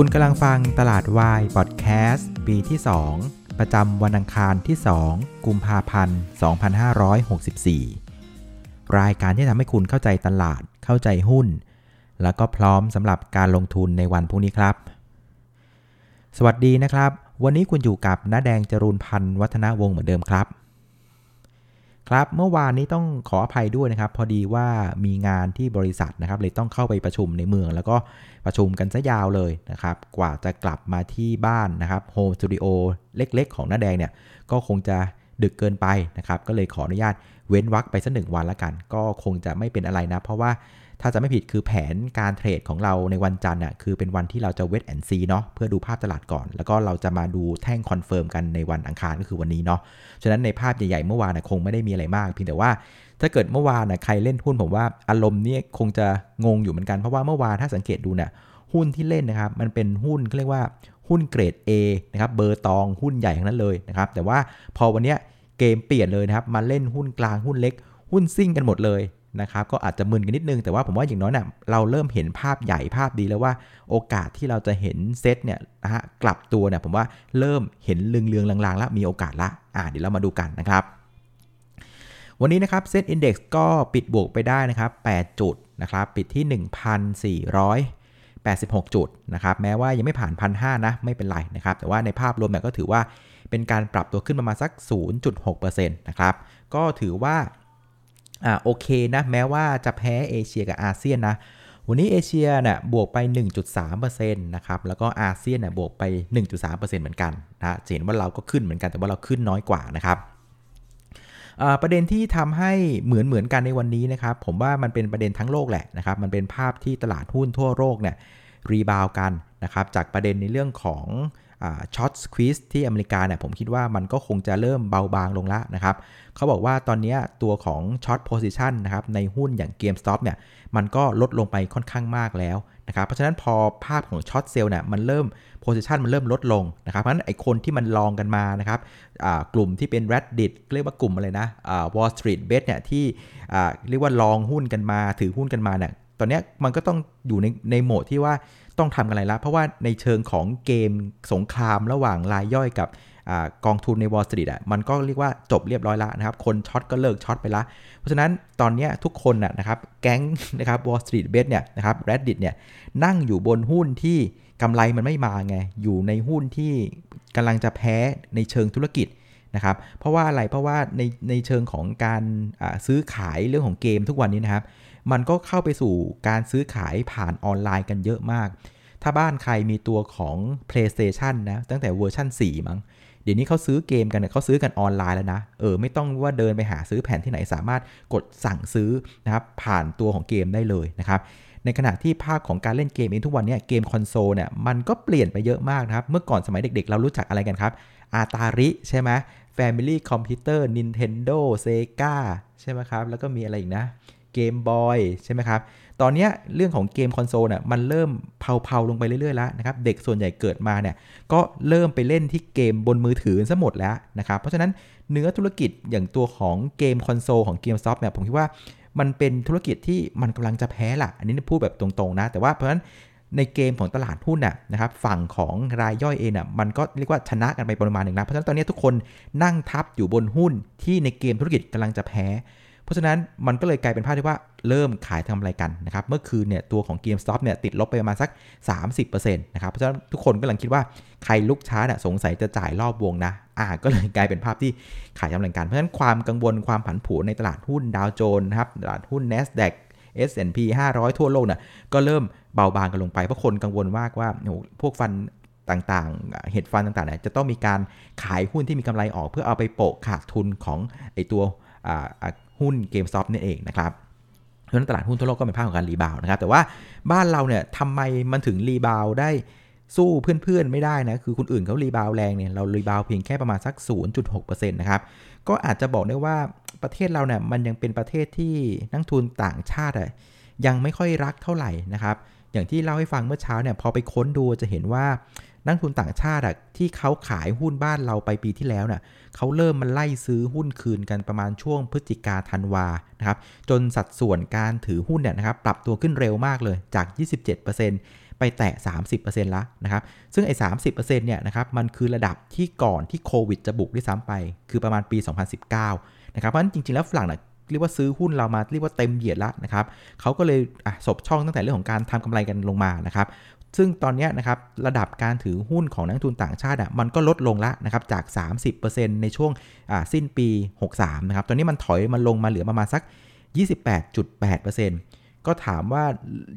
คุณกำลังฟังตลาดวายพอดแคสต์ปีที่ 2 ประจำวันอังคารที่ 2 กุมภาพันธ์ 2564 รายการที่ทำให้คุณเข้าใจตลาด เข้าใจหุ้น แล้วก็พร้อมสำหรับการลงทุนในวันพรุ่งนี้ครับ สวัสดีนะครับ วันนี้คุณอยู่กับน้าแดงจรูนพันธ์วัฒนาวงศ์เหมือนเดิมครับ ครับเมื่อวานนี้ต้องขออภัยด้วยนะครับ พอดีว่ามีงานที่บริษัทนะครับเลยต้องเข้าไปประชุมในเมือง แล้วก็ประชุมกันซะยาวเลยนะครับ กว่าจะกลับมาที่บ้านนะครับ home studio เล็กๆ ของน้าแดงเนี่ย ก็คงจะดึกเกินไปนะครับ ก็เลยขออนุญาตเว้นวรรคไปสักหนึ่งวันละกัน ก็คงจะไม่เป็นอะไรนะ เพราะว่า ถ้าจะไม่ผิดคือแผนการเทรดของเราในวันจันทร์อะคือเป็นวันที่เราจะ wait and see เนาะเพื่อดูภาพตลาดก่อน แล้วก็เราจะมาดูแท่ง confirm กันในวันอังคารก็คือวันนี้เนาะฉะนั้นในภาพใหญ่ๆเมื่อวานนะคงไม่ได้มีอะไรมากเพียงแต่ว่าถ้าเกิดเมื่อวานนะใครเล่นหุ้นผมว่าอารมณ์นี้คงจะงงอยู่เหมือนกันเพราะว่าเมื่อวานถ้าสังเกตดูเนี่ยหุ้นที่เล่นนะครับมันเป็นหุ้นเขาเรียกว่าหุ้นเกรด A นะครับเบอร์ตองหุ้นใหญ่ทั้งนั้นเลยนะครับแต่ว่าพอวันนี้เกมเปลี่ยนเลยนะครับมาเล่นหุ้นกลางหุ้นเล็ก หุ้นซิ่งกันหมดเลย นะครับก็อาจจะมึนกันนิดนึง แต่ว่าผมว่าอย่างน้อยเนี่ยเราเริ่มเห็นภาพใหญ่ภาพดีแล้วว่าโอกาสที่เราจะเห็นเซตเนี่ยนะฮะกลับตัวเนี่ยผมว่าเริ่มเห็นเลือนเลือนลางๆ แล้วมีโอกาสละอ่าเดี๋ยวเรามาดูกันนะครับ วันนี้นะครับเซตอินดี x ก็ปิดบวกไปได้นะครับ 8 จุดนะครับปิดที่ 1,486 จุดนะครับแม้ว่ายังไม่ผ่าน 1,500นะไม่เป็นไรนะครับแต่ว่าในภาพรวมเนี่ยก็ถือว่าเป็นการปรับตัวขึ้นประมาณสัก 0.6%นะครับก็ถือว่า อ่าโอเคนะแม้ว่าจะแพ้เอเชียกับอาเซียนนะ วันนี้เอเชียเนี่ยบวกไป 1.3%นะครับแล้วก็อาเซียนเนี่ยบวกไป 1.3%เหมือนกันนะเห็นว่าเราก็ขึ้นเหมือนกันแต่ว่าเราขึ้นน้อยกว่านะครับประเด็นที่ทำให้เหมือนเหมือนกันในวันนี้นะครับ ผมว่ามันเป็นประเด็นทั้งโลกแหละนะครับ มันเป็นภาพที่ตลาดหุ้นทั่วโลกเนี่ย rebound กันนะครับ จากประเด็นในเรื่องของ short squeeze ที่อเมริกาเนี่ยผมคิดว่ามันก็คงจะเริ่มเบาบางลงแล้วนะครับเขาบอกว่าตอนนี้ตัวของ short position นะครับในหุ้นอย่าง GameStop เนี่ยมันก็ลดลงไปค่อนข้างมากแล้วนะครับเพราะฉะนั้นพอภาพของ short sell เนี่ยมันเริ่ม position มันเริ่มลดลงนะครับเพราะฉะนั้นไอคนที่มัน long กันมานะครับกลุ่มที่เป็น Reddit เรียกว่ากลุ่มอะไรนะ Wall Street Bets เนี่ยที่เรียกว่า long หุ้นกันมา ถือหุ้นกันมาเนี่ยตอนนี้มันก็ต้องอยู่ในในโหมดที่ว่า ต้องทำอะไรละ เพราะว่าในเชิงของเกมสงครามระหว่างรายย่อยกับกองทุนใน Wall Street อะมันก็เรียกว่าจบเรียบร้อยแล้วนะครับ คนช็อตก็เลิกช็อตไปละ เพราะฉะนั้นตอนนี้ทุกคนนะครับแก๊งนะครับ Wall Street Bet เนี่ยนะครับ Reddit เนี่ยนั่งอยู่บนหุ้นที่กำไรมันไม่มาไง อยู่ในหุ้นที่กำลังจะแพ้ในเชิงธุรกิจนะครับ เพราะว่าอะไรเพราะว่าในในเชิงของการซื้อขายเรื่องของเกมทุกวันนี้นะครับ มันก็เข้าไปสู่การซื้อขายผ่านออนไลน์กันเยอะมาก ถ้าบ้านใครมีตัวของ PlayStation นะตั้งแต่เวอร์ชัน4 มั้งเดี๋ยวนี้เขาซื้อเกมกันเนี่ยเขาซื้อกันออนไลน์แล้วนะเออไม่ต้องว่าเดินไปหาซื้อแผ่นที่ไหนสามารถกดสั่งซื้อนะครับผ่านตัวของเกมได้เลยนะครับในขณะที่ภาคของการเล่นเกมเองทุกวันนี้เกมคอนโซลเนี่ยมันก็เปลี่ยนไปเยอะมากนะครับ เมื่อก่อนสมัยเด็กๆ เรารู้จักอะไรกันครับ อาตาริใช่ไหม Family Computer Nintendo Sega ใช่ไหมครับ แล้วก็มีอะไรอีกนะ Game Boy ใช่ไหมครับ ตอนนี้เรื่องของเกมคอนโซลเนี่ยมันเริ่มเพลาๆลงไปเรื่อยๆแล้วนะครับ เด็กส่วนใหญ่เกิดมาเนี่ยก็เริ่มไปเล่นที่เกมบนมือถือซะหมดแล้วนะครับ เพราะฉะนั้นเนื้อธุรกิจอย่างตัวของเกมคอนโซลของ GameStop เนี่ยผมคิดว่ามันเป็นธุรกิจที่มันกำลังจะแพ้ละอันนี้พูดแบบตรงๆนะ แต่ว่าเพราะฉะนั้นในเกมของตลาดหุ้นน่ะนะครับฝั่งของรายย่อยเองน่ะมันก็เรียกว่าชนะกันไปประมาณหนึ่งนะเพราะฉะนั้นตอนนี้ทุกคนนั่งทับอยู่บนหุ้นที่ในเกมธุรกิจกำลังจะแพ้ เพราะฉะนั้นมันก็เลยกลายเป็นภาพที่ว่าเริ่มขายทำอะไรกันนะครับ เมื่อคืนเนี่ยตัวของ GameStop เนี่ยติดลบไปประมาณสัก 30%นะครับ เพราะฉะนั้นทุกคนก็กำลังคิดว่าใครลุกช้าเนี่ยสงสัยจะจ่ายรอบวงนะ อ่าก็เลยกลายเป็นภาพที่ขายทำอะไรกัน เพราะฉะนั้นความกังวลความผันผวนในตลาดหุ้นดาวโจนส์นะครับตลาดหุ้น NASDAQ S&P 500 ทั่วโลกเนี่ยก็เริ่มเบาบางกันลงไป เพราะคนกังวลมากว่าพวก fund ต่างๆ hedge fund ต่างๆเนี่ยจะต้องมีการขายหุ้นที่มีกำไรออก เพื่อเอาไปโปะขาดทุนของไอตัว หุ้น GameStop นี่เองนะครับเพราะนั้นตลาดหุ้นทั่วโลกก็เป็นภาพของการ rebound นะครับ แต่ว่าบ้านเราเนี่ยทำไมมันถึง rebound ได้สู้เพื่อนๆไม่ได้นะ คือคนอื่นเขา rebound แรงเนี่ยเรา rebound เพียงแค่ประมาณสัก 0.6%นะครับ ก็อาจจะบอกได้ว่าประเทศเราเนี่ยมันยังเป็นประเทศที่นักทุนต่างชาติอะยังไม่ค่อยรักเท่าไหร่นะครับ อย่างที่เล่าให้ฟังเมื่อเช้าเนี่ยพอไปค้นดูจะเห็นว่า นักทุนต่างชาติที่เขาขายหุ้นบ้านเราไปปีที่แล้วเน่ยเขาเริ่มมันไล่ซื้อหุ้นคืนกันประมาณช่วงพฤศจิกาธันวานะครับ จนสัดส่วนการถือหุ้นเนี่ยนะครับปรับตัวขึ้นเร็วมากเลยจาก 27%เไปแตะ 30%แล้วนะครับ ซึ่งไอ้ 30%เนี่ยนะครับมันคือระดับที่ก่อนที่โควิดจะบุกด้วยซ้ำไป คือประมาณปี 2019 นะครับ เพราะฉะนั้นจริงๆแล้วฝรั่งน่ะเรียกว่าซื้อหุ้นเรามาเรียกว่าเต็มเหยียดแล้วนะครับเขาก็เลยอะสบช่องตั้งแต่เรื่องของการทำกำไรกันลงมานะครับ ซึ่งตอนนี้นะครับระดับการถือหุ้นของนักทุนต่างชาติอะมันก็ลดลงแล้วนะครับจาก 30%ในช่วงสิ้นปี 63 นะครับ ตอนนี้มันถอยมันลงมาเหลือประมาณสัก 28.8%ก็ถามว่า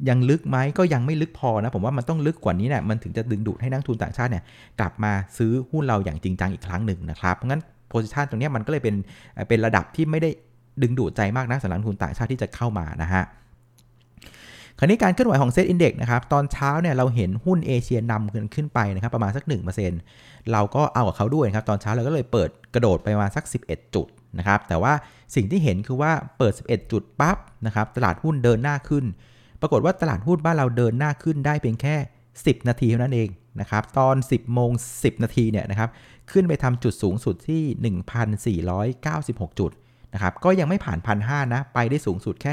ยังลึกไหมก็ยังไม่ลึกพอนะ ผมว่ามันต้องลึกกว่านี้เนี่ยมันถึงจะดึงดูดให้นักทุนต่างชาติเนี่ยกลับมาซื้อหุ้นเราอย่างจริงจังอีกครั้งหนึ่งนะครับเพราะงั้น position ตรงนี้มันก็เลยเป็นเป็นระดับที่ไม่ได้ดึงดูดใจมากนะสำหรับทุนต่างชาติที่จะเข้ามานะฮะ คราวนี้การเคลื่อนไหวของ SET Index นะครับ ตอนเช้าเนี่ยเราเห็นหุ้นเอเชียนำขึ้นขึ้นไปนะครับ ประมาณสัก 1%เราก็เอากับเขาด้วยครับ ตอนเช้าเราก็เลยเปิดกระโดดไปมาสัก 11 จุดนะครับ แต่ว่าสิ่งที่เห็นคือว่าเปิด 11 จุดปั๊บนะครับ ตลาดหุ้นเดินหน้าขึ้น ปรากฏว่าตลาดหุ้นบ้านเราเดินหน้าขึ้นได้เพียงแค่ 10 นาทีเท่านั้นเองนะครับ ตอน 10โมง10 นาทีเนี่ยนะครับ ขึ้นไปทำจุดสูงสุดที่ 1,496 จุดนะครับ ก็ยังไม่ผ่านพันห้านะ ไปได้สูงสุดแค่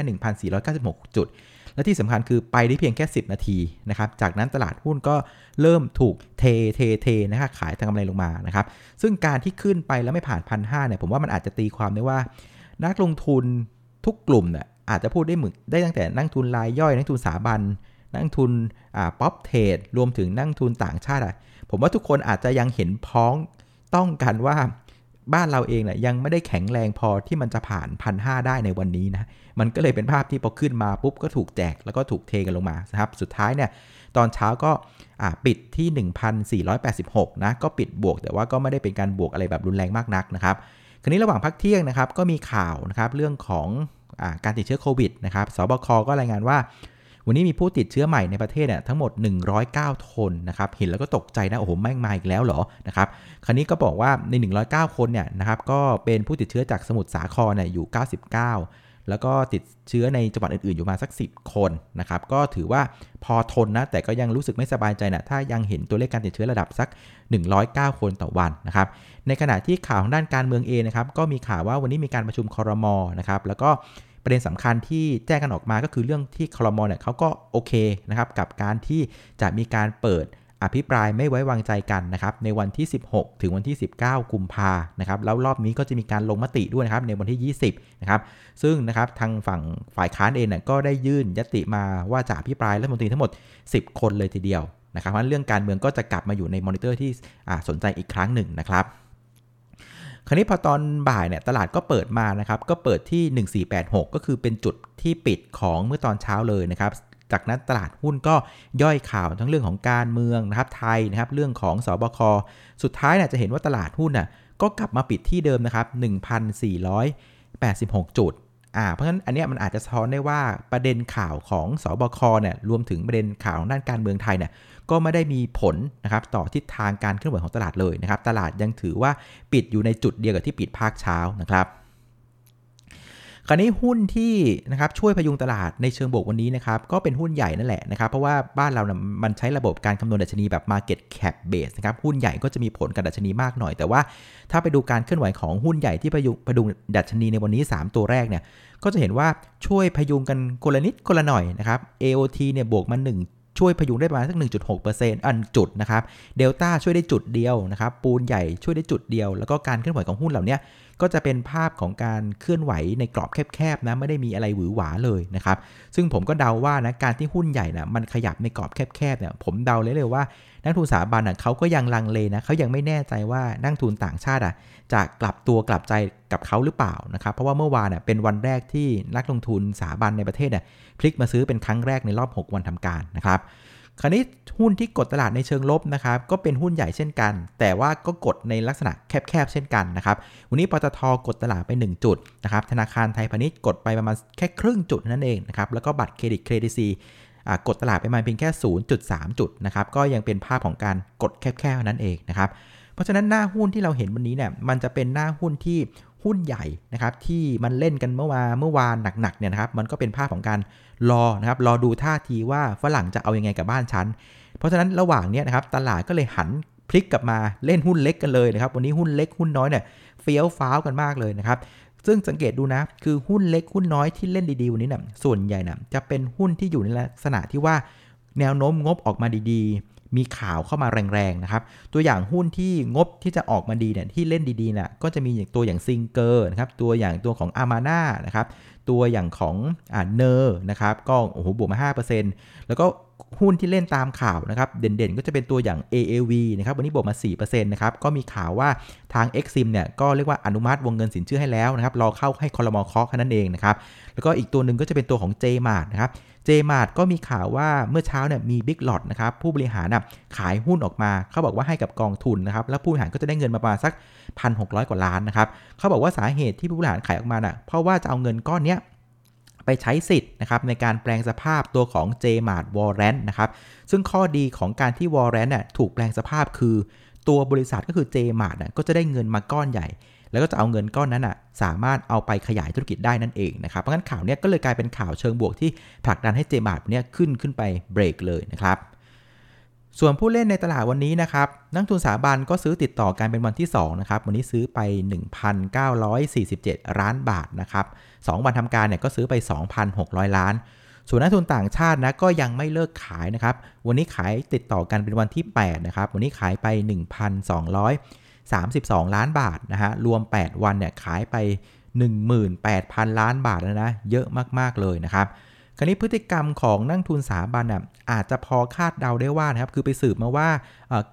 1,496 จุด และที่สำคัญคือไปได้เพียงแค่ 10 นาทีนะครับ จากนั้นตลาดหุ้นก็เริ่มถูกเทเทเทนะครับขายทางกำไรลงมานะครับ ซึ่งการที่ขึ้นไปแล้วไม่ผ่านพันห้าเนี่ยผมว่ามันอาจจะตีความได้ว่า นักลงทุนทุกกลุ่มเนี่ยอาจจะพูดได้หมึกได้ตั้งแต่นักทุนรายย่อยนักทุนสถาบันนักทุนอ่า prop trade รวมถึงนักทุนต่างชาติอะผมว่าทุกคนอาจจะยังเห็นพ้องต้องกันว่า บ้านเราเองเนี่ยยังไม่ได้แข็งแรงพอที่มันจะผ่านพันห้าได้ในวันนี้นะมันก็เลยเป็นภาพที่พอขึ้นมาปุ๊บก็ถูกแจกแล้วก็ถูกเทกันลงมาครับสุดท้ายเนี่ยตอนเช้าก็ปิดที่ 1,486นะก็ปิดบวก แต่ว่าก็ไม่ได้เป็นการบวกอะไรแบบรุนแรงมากนักนะครับคราวนี้ระหว่างพักเที่ยงนะครับก็มีข่าวนะครับเรื่องของอการติดเชื้อโควิดนะครับสบคก็รายงานว่า วันนี้มีผู้ติดเชื้อใหม่ในประเทศเนี่ยทั้งหมด 109 คนนะครับเห็นแล้วก็ตกใจนะโอ้โหแม่งมาอีกแล้วเหรอนะครับคราวนี้ก็บอกว่าใน 109 คนเนี่ยนะครับก็เป็นผู้ติดเชื้อจากสมุทรสาครเนี่ยอยู่ 99แล้วก็ติดเชื้อในจังหวัดอื่นๆ อยู่มาสัก 10 คนนะครับ ก็ถือว่าพอทนนะ แต่ก็ยังรู้สึกไม่สบายใจนะ ถ้ายังเห็นตัวเลขการติดเชื้อระดับสัก 109 คนต่อวันนะครับ ในขณะที่ข่าวด้านการเมืองเองนะครับ ก็มีข่าวว่าวันนี้มีการประชุมคอรมอนะครับ แล้วก็ ประเด็นสำคัญที่แจ้งกันออกมาก็คือเรื่องที่คลมอเนี่ยเขาก็โอเคนะครับกับการที่จะมีการเปิดอภิปรายไม่ไว้วางใจกันนะครับในวันที่ 16 ถึงวันที่ 19 กุมภานะครับแล้วรอบนี้ก็จะมีการลงมติด้วยนะครับในวันที่ 20 นะครับ ซึ่งนะครับทางฝั่งฝ่ายค้านเองเนี่ยก็ได้ยื่นยติมาว่าจะอภิปรายรัฐมนตรีทั้งหมด 10 คนเลยทีเดียวนะครับเพราะเรื่องการเมืองก็จะกลับมาอยู่ในมอนิเตอร์ที่สนใจอีกครั้งหนึ่งนะครับ คราวนี้พอตอนบ่ายเนี่ยตลาดก็เปิดมานะครับก็เปิดที่ 1486 ก็คือเป็นจุดที่ปิดของเมื่อตอนเช้าเลยนะครับจากนั้นตลาดหุ้นก็ย่อยข่าวทั้งเรื่องของการเมืองนะครับไทยนะครับเรื่องของสบคสุดท้ายเนี่ยจะเห็นว่าตลาดหุ้นน่ะก็กลับมาปิดที่เดิมนะครับ 1,486 จุด อ่าเพราะฉะนั้นอันนี้มันอาจจะสะท้อนได้ว่าประเด็นข่าวของสอบคเนี่ยรวมถึงประเด็นข่าวด้านการเมืองไทยเนี่ยก็ไม่ได้มีผลนะครับต่อทิศทางการเคลื่อนไหวของตลาดเลยนะครับตลาดยังถือว่าปิดอยู่ในจุดเดียวกับที่ปิดภาคเช้านะครับ คราวนี้หุ้นที่นะครับช่วยพยุงตลาดในเชิงบวกวันนี้นะครับก็เป็นหุ้นใหญ่นั่นแหละนะครับเพราะว่าบ้านเรานะมันใช้ระบบการคำนวณดัชนีแบบ Market Cap Base นะครับหุ้นใหญ่ก็จะมีผลกับดัชนีมากหน่อย แต่ว่าถ้าไปดูการเคลื่อนไหวของหุ้นใหญ่ที่พยุงพยุงดัชนีในวันนี้ 3 ตัวแรกเนี่ยก็จะเห็นว่าช่วยพยุงกันคนละนิดคนละหน่อยนะครับ AOT เนี่ยบวกมา1 ช่วยพยุงได้ประมาณสัก 1.6%อันจุดนะครับเดลต้าช่วยได้จุดเดียวนะครับปูนใหญ่ช่วยได้จุดเดียว แล้วก็การเคลื่อนไหวของหุ้นเหล่านี้ก็จะเป็นภาพของการเคลื่อนไหวในกรอบแคบๆนะไม่ได้มีอะไรหวือหวาเลยนะครับซึ่งผมก็เดาว่านะการที่หุ้นใหญ่นะมันขยับในกรอบแคบๆเนี่ยผมเดาเลยเลยว่า นักทุนสถาบันเขาก็ยังลังเลนะเขายังไม่แน่ใจว่านักทุนต่างชาติอะ จะกลับตัวกลับใจกับเขาหรือเปล่านะครับ เพราะว่าเมื่อวานเป็นวันแรกที่นักลงทุนสถาบันในประเทศพลิกมาซื้อเป็นครั้งแรกในรอบ 6 วันทำการนะครับคราวนี้หุ้นที่กดตลาดในเชิงลบนะครับก็เป็นหุ้นใหญ่เช่นกัน แต่ว่าก็กดในลักษณะแคบๆเช่นกันนะครับวันนี้ปตทกดตลาดไป 1 จุดนะครับธนาคารไทยพาณิชย์กดไปประมาณแค่ครึ่งจุดนั่นเองนะครับแล้วก็บัตรเครดิตเครดิตซีกดตลาดไปมาเพียงแค่ 0.3 จุดนะครับก็ยังเป็นภาพของการกดแคบๆนั่นเองนะครับ ราะฉะนั้นหน้าหุ้นที่เราเห็นวันนี้เนี่ยมันจะเป็นหน้าหุ้นที่หุ้นใหญ่นะครับที่มันเล่นกันเมื่อวานเมื่อวานหนักๆเนี่ยนะครับมันก็เป็นภาพของการรอนะครับรอดูท่าทีว่าฝรั่งจะเอาอยัางไงกับบ้านฉัน เพราะฉะนั้นระหว่างนี้นะครับตลาดก็เลยหันพลิกกลับมาเล่นหุ้นเล็กกันเลยนะครับวันนี้หุ้นเล็กหุ้นน้อยเนี่ยเฟี้ยวฟ้าวกันมากเลยนะครับซึ่งสังเกตดูนะคือหุ้นเล็กหุ้นน้อยที่เล่นดีๆวันนี้เนี่ยส่วนใหญ่นะจะเป็นหุ้นที่อยู่ในลักษณะที่ว่าแนวโน้มงบออกมาดี มีข่าวเข้ามาแรงๆนะครับ ตัวอย่างหุ้นที่งบที่จะออกมาดีเนี่ยที่เล่นดีๆน่ะก็จะมีอย่างตัวอย่าง Singer นะครับ ตัวอย่างตัวของ AMANAH นะครับ ตัวอย่างของอ่า NER นะครับ ก็โอ้โหบวกมา 5%แล้วก็ หุ้นที่เล่นตามข่าวนะครับ เด่นๆ ก็จะเป็นตัวอย่าง AAV นะครับ วันนี้บวกมา 4%นะครับ ก็มีข่าวว่าทาง Exim เนี่ย ก็เรียกว่าอนุมัติวงเงินสินเชื่อให้แล้วนะครับ รอเข้าให้คอรมอเคาะแค่นั้นเองนะครับ แล้วก็อีกตัวหนึ่งก็จะเป็นตัวของ JMart นะครับเจมาร์ก็มีข่าวว่าเมื่อเช้าเนี่ยมีบิ๊กหลอดนะครับ ผู้บริหารนะขายหุ้นออกมา เขาบอกว่าให้กับกองทุนนะครับ แล้วผู้บริหารก็จะได้เงินมาประมาณสัก 1,600 กว่าล้านนะครับ เขาบอกว่าสาเหตุที่ผู้บริหารขายออกมาน่ะ เพราะว่าจะเอาเงินก้อนเนี้ย ไปใช้สิทธิ์นะครับในการแปลงสภาพตัวของ JMart Warrant นะครับซึ่งข้อดีของการที่ Warrant น่ะถูกแปลงสภาพคือ ตัวบริษัทก็คือ JMart น่ะก็จะได้เงินมาก้อนใหญ่ แล้วก็จะเอาเงินก้อนนั้นอะสามารถเอาไปขยายธุรกิจได้นั่นเองนะครับเพราะงั้นข่าวนี้ก็เลยกลายเป็นข่าวเชิงบวกที่ผลักดันให้เจมาร์เนี่ยขึ้นขึ้นไปเบรกเลยนะครับ ส่วนผู้เล่นในตลาดวันนี้นะครับ นักทุนสถาบันก็ซื้อติดต่อกันเป็นวันที่2นะครับ วันนี้ซื้อไป 1,947 ล้านบาทนะครับ2วันทำการเนี่ยก็ซื้อไป 2,600 ล้าน ส่วนนักทุนต่างชาตินะก็ยังไม่เลิกขายนะครับ วันนี้ขายติดต่อกันเป็นวันที่8นะครับ วันนี้ขายไป 1,232 ล้านบาทนะฮะ รวม 8 วันเนี่ยขายไป 18,000 ล้านบาทแล้วนะ เยอะมากๆเลยนะครับ คราวนี้พฤติกรรมของนักทุนสถาบันอะอาจจะพอคาดเดาได้ว่านะครับคือไปสืบมาว่า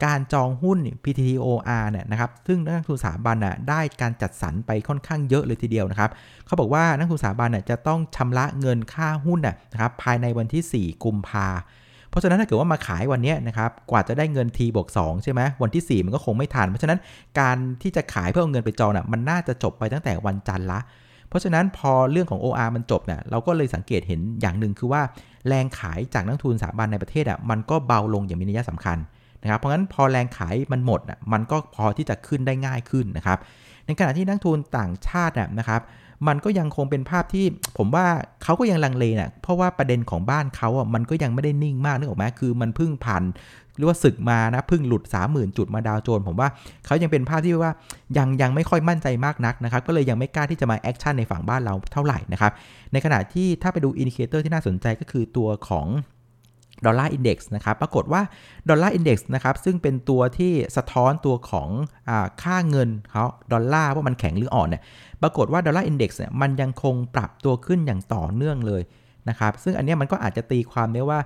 การจองหุ้น PTTOR เนี่ยนะครับซึ่งนักทุนสถาบันอะได้การจัดสรรไปค่อนข้างเยอะเลยทีเดียวนะครับเขาบอกว่านักทุนสถาบันอะจะต้องชำระเงินค่าหุ้นนะครับภายในวันที่ 4 กุมภาเพราะฉะนั้นถ้าเกิดว่ามาขายวันนี้นะครับ กว่าจะได้เงินทีบวก2ใช่ไหมวันที่ 4 มันก็คงไม่ทัน เพราะฉะนั้นการที่จะขายเพื่อเอาเงินไปจองน่ะมันน่าจะจบไปตั้งแต่วันจันทร์ละ เพราะฉะนั้นพอเรื่องของ OR มันจบเนี่ยเราก็เลยสังเกตเห็นอย่างหนึ่งคือว่าแรงขายจากนักทุนสถาบันในประเทศอะมันก็เบาลงอย่างมีนัยสำคัญ นะครับเพราะงั้นพอแรงขายมันหมดอะมันก็พอที่จะขึ้นได้ง่ายขึ้นนะครับในขณะที่นักทุนต่างชาตินะครับ มันก็ยังคงเป็นภาพที่ผมว่าเขาก็ยังลังเลนะ่ะเพราะว่าประเด็นของบ้านเขาอะมันก็ยังไม่ได้นิ่งมากนึกออกไหมคือมันพึ่งผ่านหรือว่าศึกมานะพึ่งหลุด 30,000 จุดมา Dow Jones ผมว่าเขายังเป็นภาพที่ว่ายังยังไม่ค่อยมั่นใจมากนักนะครับ ก็เลยยังไม่กล้าที่จะมา action ในฝั่งบ้านเราเท่าไหร่นะครับ ในขณะที่ถ้าไปดู indicator ที่น่าสนใจก็คือตัวของ Dollar Index นะครับ ปรากฏว่า Dollar Index นะครับ ซึ่งเป็นตัวที่สะท้อนตัวของอค่าเงินเขาดอลลาร์ว่ามันแข็งหรืออ่อนเนี่ย ปรากฏว่า Dollar Index เนี่ยมันยังคงปรับตัวขึ้นอย่างต่อเนื่องเลยนะครับ ซึ่งอันนี้มันก็อาจจะตีความได้ว่า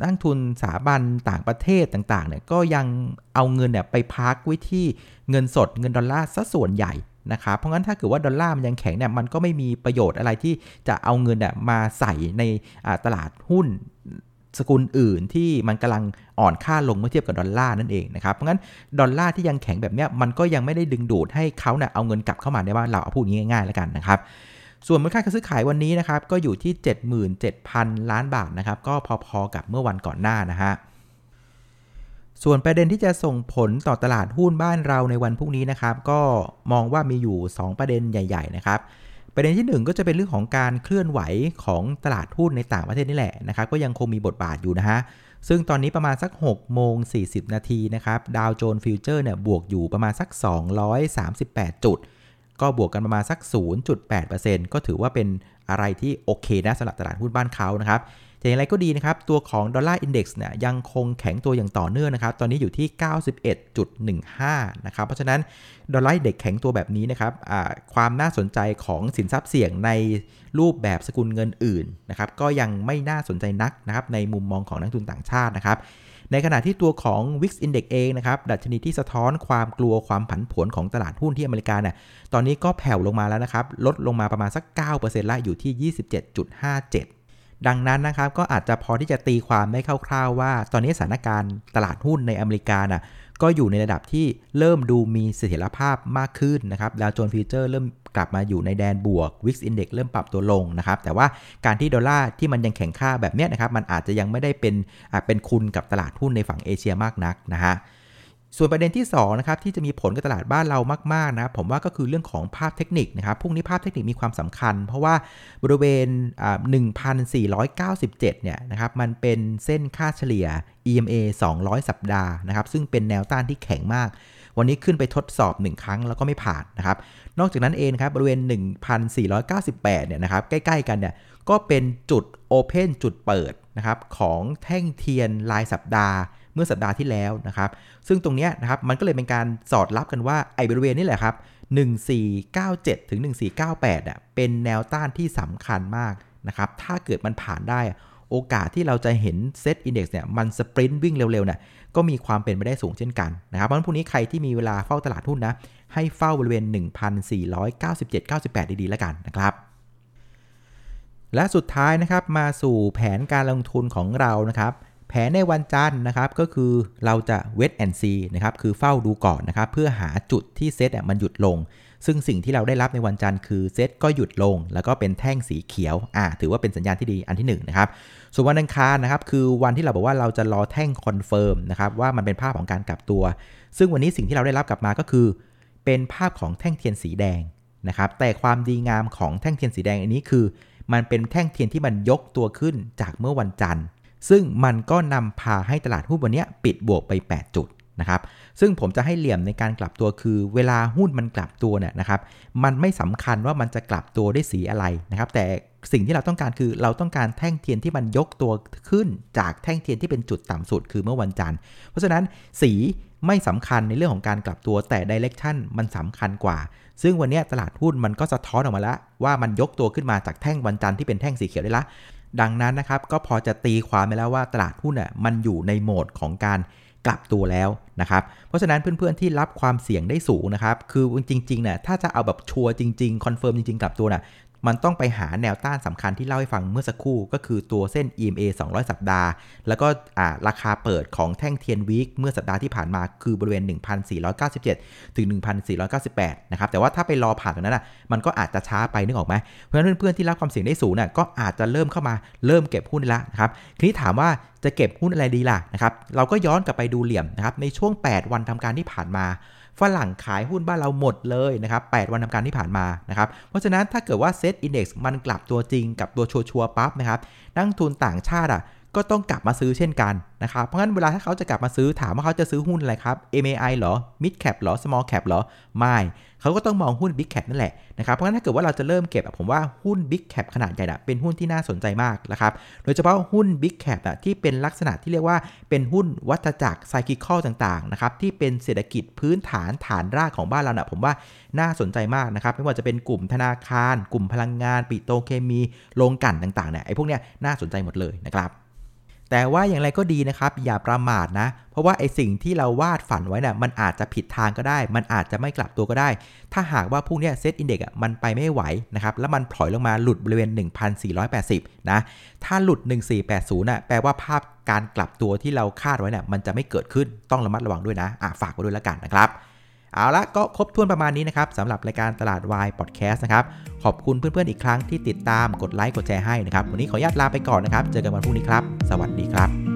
นักทุนสถาบันต่างประเทศต่างๆเนี่ยก็ยังเอาเงินเนี่ยไปพักไว้ที่เงินสดเงินดอลลาร์ซะส่วนใหญ่ นะครับเพราะงั้นถ้าเกิดว่าดอลลาร์มันยังแข็งเนี่ยมันก็ไม่มีประโยชน์อะไรที่จะเอาเงินเนี่ยมาใส่ในตลาดหุ้นสกุลอื่นที่มันกำลังอ่อนค่าลงเมื่อเทียบกับดอลลาร์นั่นเองนะครับ เพราะงั้นดอลลาร์ที่ยังแข็งแบบนี้มันก็ยังไม่ได้ดึงดูดให้เขาเนี่ยเอาเงินกลับเข้ามาในบ้านเราเอาพูดง่ายๆแล้วกันนะครับ ส่วนมูลค่าการซื้อขายวันนี้นะครับก็อยู่ที่ 77,000 ล้านบาทนะครับก็พอๆกับเมื่อวันก่อนหน้านะฮะ ส่วนประเด็นที่จะส่งผลต่อตลาดหุ้นบ้านเราในวันพรุ่งนี้นะครับ ก็มองว่ามีอยู่ 2 ประเด็นใหญ่ ๆ นะครับ ประเด็นที่ 1 ก็จะเป็นเรื่องของการเคลื่อนไหวของตลาดหุ้นในต่างประเทศนี่แหละนะครับ ก็ยังคงมีบทบาทอยู่นะฮะซึ่งตอนนี้ประมาณสัก6โมง40 นาทีนะครับ Dow Jones Futures เนี่ยบวกอยู่ประมาณสัก 238 จุด ก็บวกกันประมาณสัก 0.8%ก็ถือว่าเป็นอะไรที่โอเคนะสำหรับตลาดหุ้นบ้านเขานะครับ แต่อย่างไรก็ดีนะครับ ตัวของดอลลาร์อินดี x เนี่ยยังคงแข็งตัวอย่างต่อเนื่องนะครับ ตอนนี้อยู่ที่ 91.15 นะครับ เพราะฉะนั้นดอลลาร์อินดี x แข็งตัวแบบนี้นะครับความน่าสนใจของสินทรัพย์เสี่ยงในรูปแบบสกุลเงินอื่นนะครับ ก็ยังไม่น่าสนใจนักนะครับในมุมมองของนักทุนต่างชาตินะครับในขณะที่ตัวของ Wix Index เองนะครับ ดัชนีที่สะท้อนความกลัวความผันผวนของตลาดหุ้นที่อเมริกาเนี่ย ตอนนี้ก็แผ่วลงมาแล้วนะครับ ลดลงมาประมาณสัก 9%ละอยู่ที่ 27.57 ดังนั้นนะครับก็อาจจะพอที่จะตีความได้คร่าวๆว่า ตอนนี้สถานการณ์ตลาดหุ้นในอเมริกาน่ะก็อยู่ในระดับที่เริ่มดูมีเสถียรภาพมากขึ้นนะครับ Dow Jones Futures เริ่มกลับมาอยู่ในแดนบวก VIX Index เริ่มปรับตัวลงนะครับ แต่ว่าการที่ดอลลาร์ที่มันยังแข็งค่าแบบนี้นะครับ มันอาจจะยังไม่ได้เป็นเป็นคุณกับตลาดหุ้นในฝั่งเอเชียมากนักนะฮะ ส่วนประเด็นที่2นะครับที่จะมีผลกับตลาดบ้านเรามากๆนะผมว่าก็คือเรื่องของภาพเทคนิคนะครับพรุ่งนี้ภาพเทคนิคมีความสำคัญ เพราะว่าบริเวณ 1,497 เนี่ยนะครับมันเป็นเส้นค่าเฉลี่ย EMA 200 สัปดาห์นะครับซึ่งเป็นแนวต้านที่แข็งมาก วันนี้ขึ้นไปทดสอบ 1 ครั้งแล้วก็ไม่ผ่านนะครับนอกจากนั้นเองครับบริเวณ 1,498 เนี่ยนะครับใกล้ๆ กันเนี่ยก็เป็นจุดโอเพนจุดเปิดนะครับของแท่งเทียนรายสัปดาห์ มื่อสัปดาห์ที่แล้วนะครับ ซึ่งตรงนี้นะครับมันก็เลยเป็นการสอดรับกันว่าไอ้บริเวณนี้แหละครับ 1497 ถึง 1498อะเป็นแนวต้านที่สำคัญมากนะครับ ถ้าเกิดมันผ่านได้โอกาสที่เราจะเห็นเซตอินดี x เนี่ยมันสปรินต์วิ่งเร็วๆเนี่ยก็มีความเป็นไปได้สูงเช่นกันนะครับเพราะฉะนั้นพรุ่งนี้ใครที่มีเวลาเฝ้าตลาดหุ้นนะให้เฝ้าบริเวณ 1,497-98 ดีๆ แล้วกันนะครับและสุดท้ายนะครับมาสู่แผนการลงทุนของเรานะครับ แผนในวันจันทร์นะครับก็คือเราจะ wait and see นะครับคือเฝ้าดูก่อนนะครับเพื่อหาจุดที่เซตมันหยุดลง ซึ่งสิ่งที่เราได้รับในวันจันทร์คือเซตก็หยุดลง แล้วก็เป็นแท่งสีเขียวอ่าถือว่าเป็นสัญญาณที่ดีอันที่1นะครับส่วนวันอังคารนะครับคือวันที่เราบอกว่าเราจะรอแท่ง confirm นะครับว่ามันเป็นภาพของการกลับตัว ซึ่งวันนี้สิ่งที่เราได้รับกลับมาก็คือ เป็นภาพของแท่งเทียนสีแดงนะครับแต่ความดีงามของแท่งเทียนสีแดงอันนี้คือ มันเป็นแท่งเทียนที่มันยกตัวขึ้นจากเมื่อวันจันทร์ ซึ่งมันก็นำพาให้ตลาดหุ้นวันนี้ปิดบวกไป 8 จุดนะครับซึ่งผมจะให้เหลี่ยมในการกลับตัวคือ เวลาหุ้นมันกลับตัวเนี่ยนะครับมันไม่สำคัญว่ามันจะกลับตัวได้สีอะไรนะครับแต่สิ่งที่เราต้องการคือเราต้องการแท่งเทียนที่มันยกตัวขึ้นจากแท่งเทียนที่เป็นจุดต่ำสุดคือเมื่อวันจันทร์ เพราะฉะนั้นสีไม่สำคัญในเรื่องของการกลับตัวแต่ดิเรกชันมันสำคัญกว่า ซึ่งวันนี้ตลาดหุ้นมันก็สะท้อนออกมาแล้วว่ามันยกตัวขึ้นมาจากแท่งวันจันทร์ที่เป็นแท่งสีเขียวได้ละ ดังนั้นนะครับก็พอจะตีความไปแล้วว่าตลาดหุ้นอะมันอยู่ในโหมดของการกลับตัวแล้วนะครับ เพราะฉะนั้นเพื่อนๆที่รับความเสี่ยงได้สูงนะครับ คือจริงๆเนี่ยถ้าจะเอาแบบ sure จริงๆ confirm จริงๆ กลับตัวน่ะ มันต้องไปหาแนวต้านสำคัญที่เล่าให้ฟังเมื่อสักครู่ ก็คือตัวเส้น EMA 200 สัปดาห์ แล้วก็ราคาเปิดของแท่งเทียน week เมื่อสัปดาห์ที่ผ่านมาคือบริเวณ 1,497 ถึง 1,498 นะครับ แต่ว่าถ้าไปรอผ่านตรงนั้นอะมันก็อาจจะช้าไปนึกออกไหมเพราะฉะนั้นเพื่อนๆที่รับความเสี่ยงได้สูงน่ะก็อาจจะเริ่มเข้ามาเริ่มเก็บหุ้นแล้วนะครับทีนี้ถามว่าจะเก็บหุ้นอะไรดีล่ะนะครับเราก็ย้อนกลับไปดูเหลี่ยมนะครับในช่วง 8 วันทำการที่ผ่านมา ฝรั่งขายหุ้นบ้านเราหมดเลยนะครับ8วันทำการที่ผ่านมานะครับ เพราะฉะนั้นถ้าเกิดว่าเซตอินดี x มันกลับตัวจริงกับตัวชัวร์ปั๊บนะครับ นักทุนต่างชาติอะ ก็ต้องกลับมาซื้อเช่นกันนะครับ เพราะงั้นเวลาถ้าเขาจะกลับมาซื้อถามว่าเขาจะซื้อหุ้นอะไรครับ MAI เหรอ Mid Cap เหรอ Small Cap เหรอ ไม่ เขาก็ต้องมองหุ้น Big Cap นั่นแหละนะครับ เพราะงั้นถ้าเกิดว่าเราจะเริ่มเก็บผมว่าหุ้น Big Cap ขนาดใหญ่เป็นหุ้นที่น่าสนใจมากนะครับ โดยเฉพาะหุ้น Big Cap ที่เป็นลักษณะที่เรียกว่าเป็นหุ้นวัฏจักรไซคิคอลต่างๆนะครับที่เป็นเศรษฐกิจพื้นฐานฐานรากของบ้านเรานะผมว่าน่าสนใจมากนะครับไม่ว่าจะเป็นกลุ่มธนาคาร กลุ่มพลังงาน ปิโตเคมีโรงกลั่นต่างๆเนี่ยไอ้พวกเนี้ยน่าสนใจหมดเลยนะครับ แต่ว่าอย่างไรก็ดีนะครับ อย่าประมาทนะ เพราะว่าไอสิ่งที่เราวาดฝันไว้นะ่ะมันอาจจะผิดทางก็ได้ มันอาจจะไม่กลับตัวก็ได้ ถ้าหากว่าพวกนี้เซตอินเด็กซ์มันไปไม่ไหวนะครับ แล้วมันถอยลงมาหลุดบริเวณ 1480 นะ ถ้าหลุด 1480นะ่ะแปลว่าภาพการกลับตัวที่เราคาดไว้นะ่ะมันจะไม่เกิดขึ้นต้องระมัดระวังด้วยนะอะฝากไว้ด้วยแล้วกันนะครับ เอาละก็ครบถ้วนประมาณนี้นะครับสำหรับรายการตลาดวายพอดแคสต์นะครับ ขอบคุณเพื่อนๆอีกครั้งที่ติดตามกดไลค์กดแชร์ให้นะครับ วันนี้ขออนุญาตลาไปก่อนนะครับ เจอกันวันพรุ่งนี้ครับ สวัสดีครับ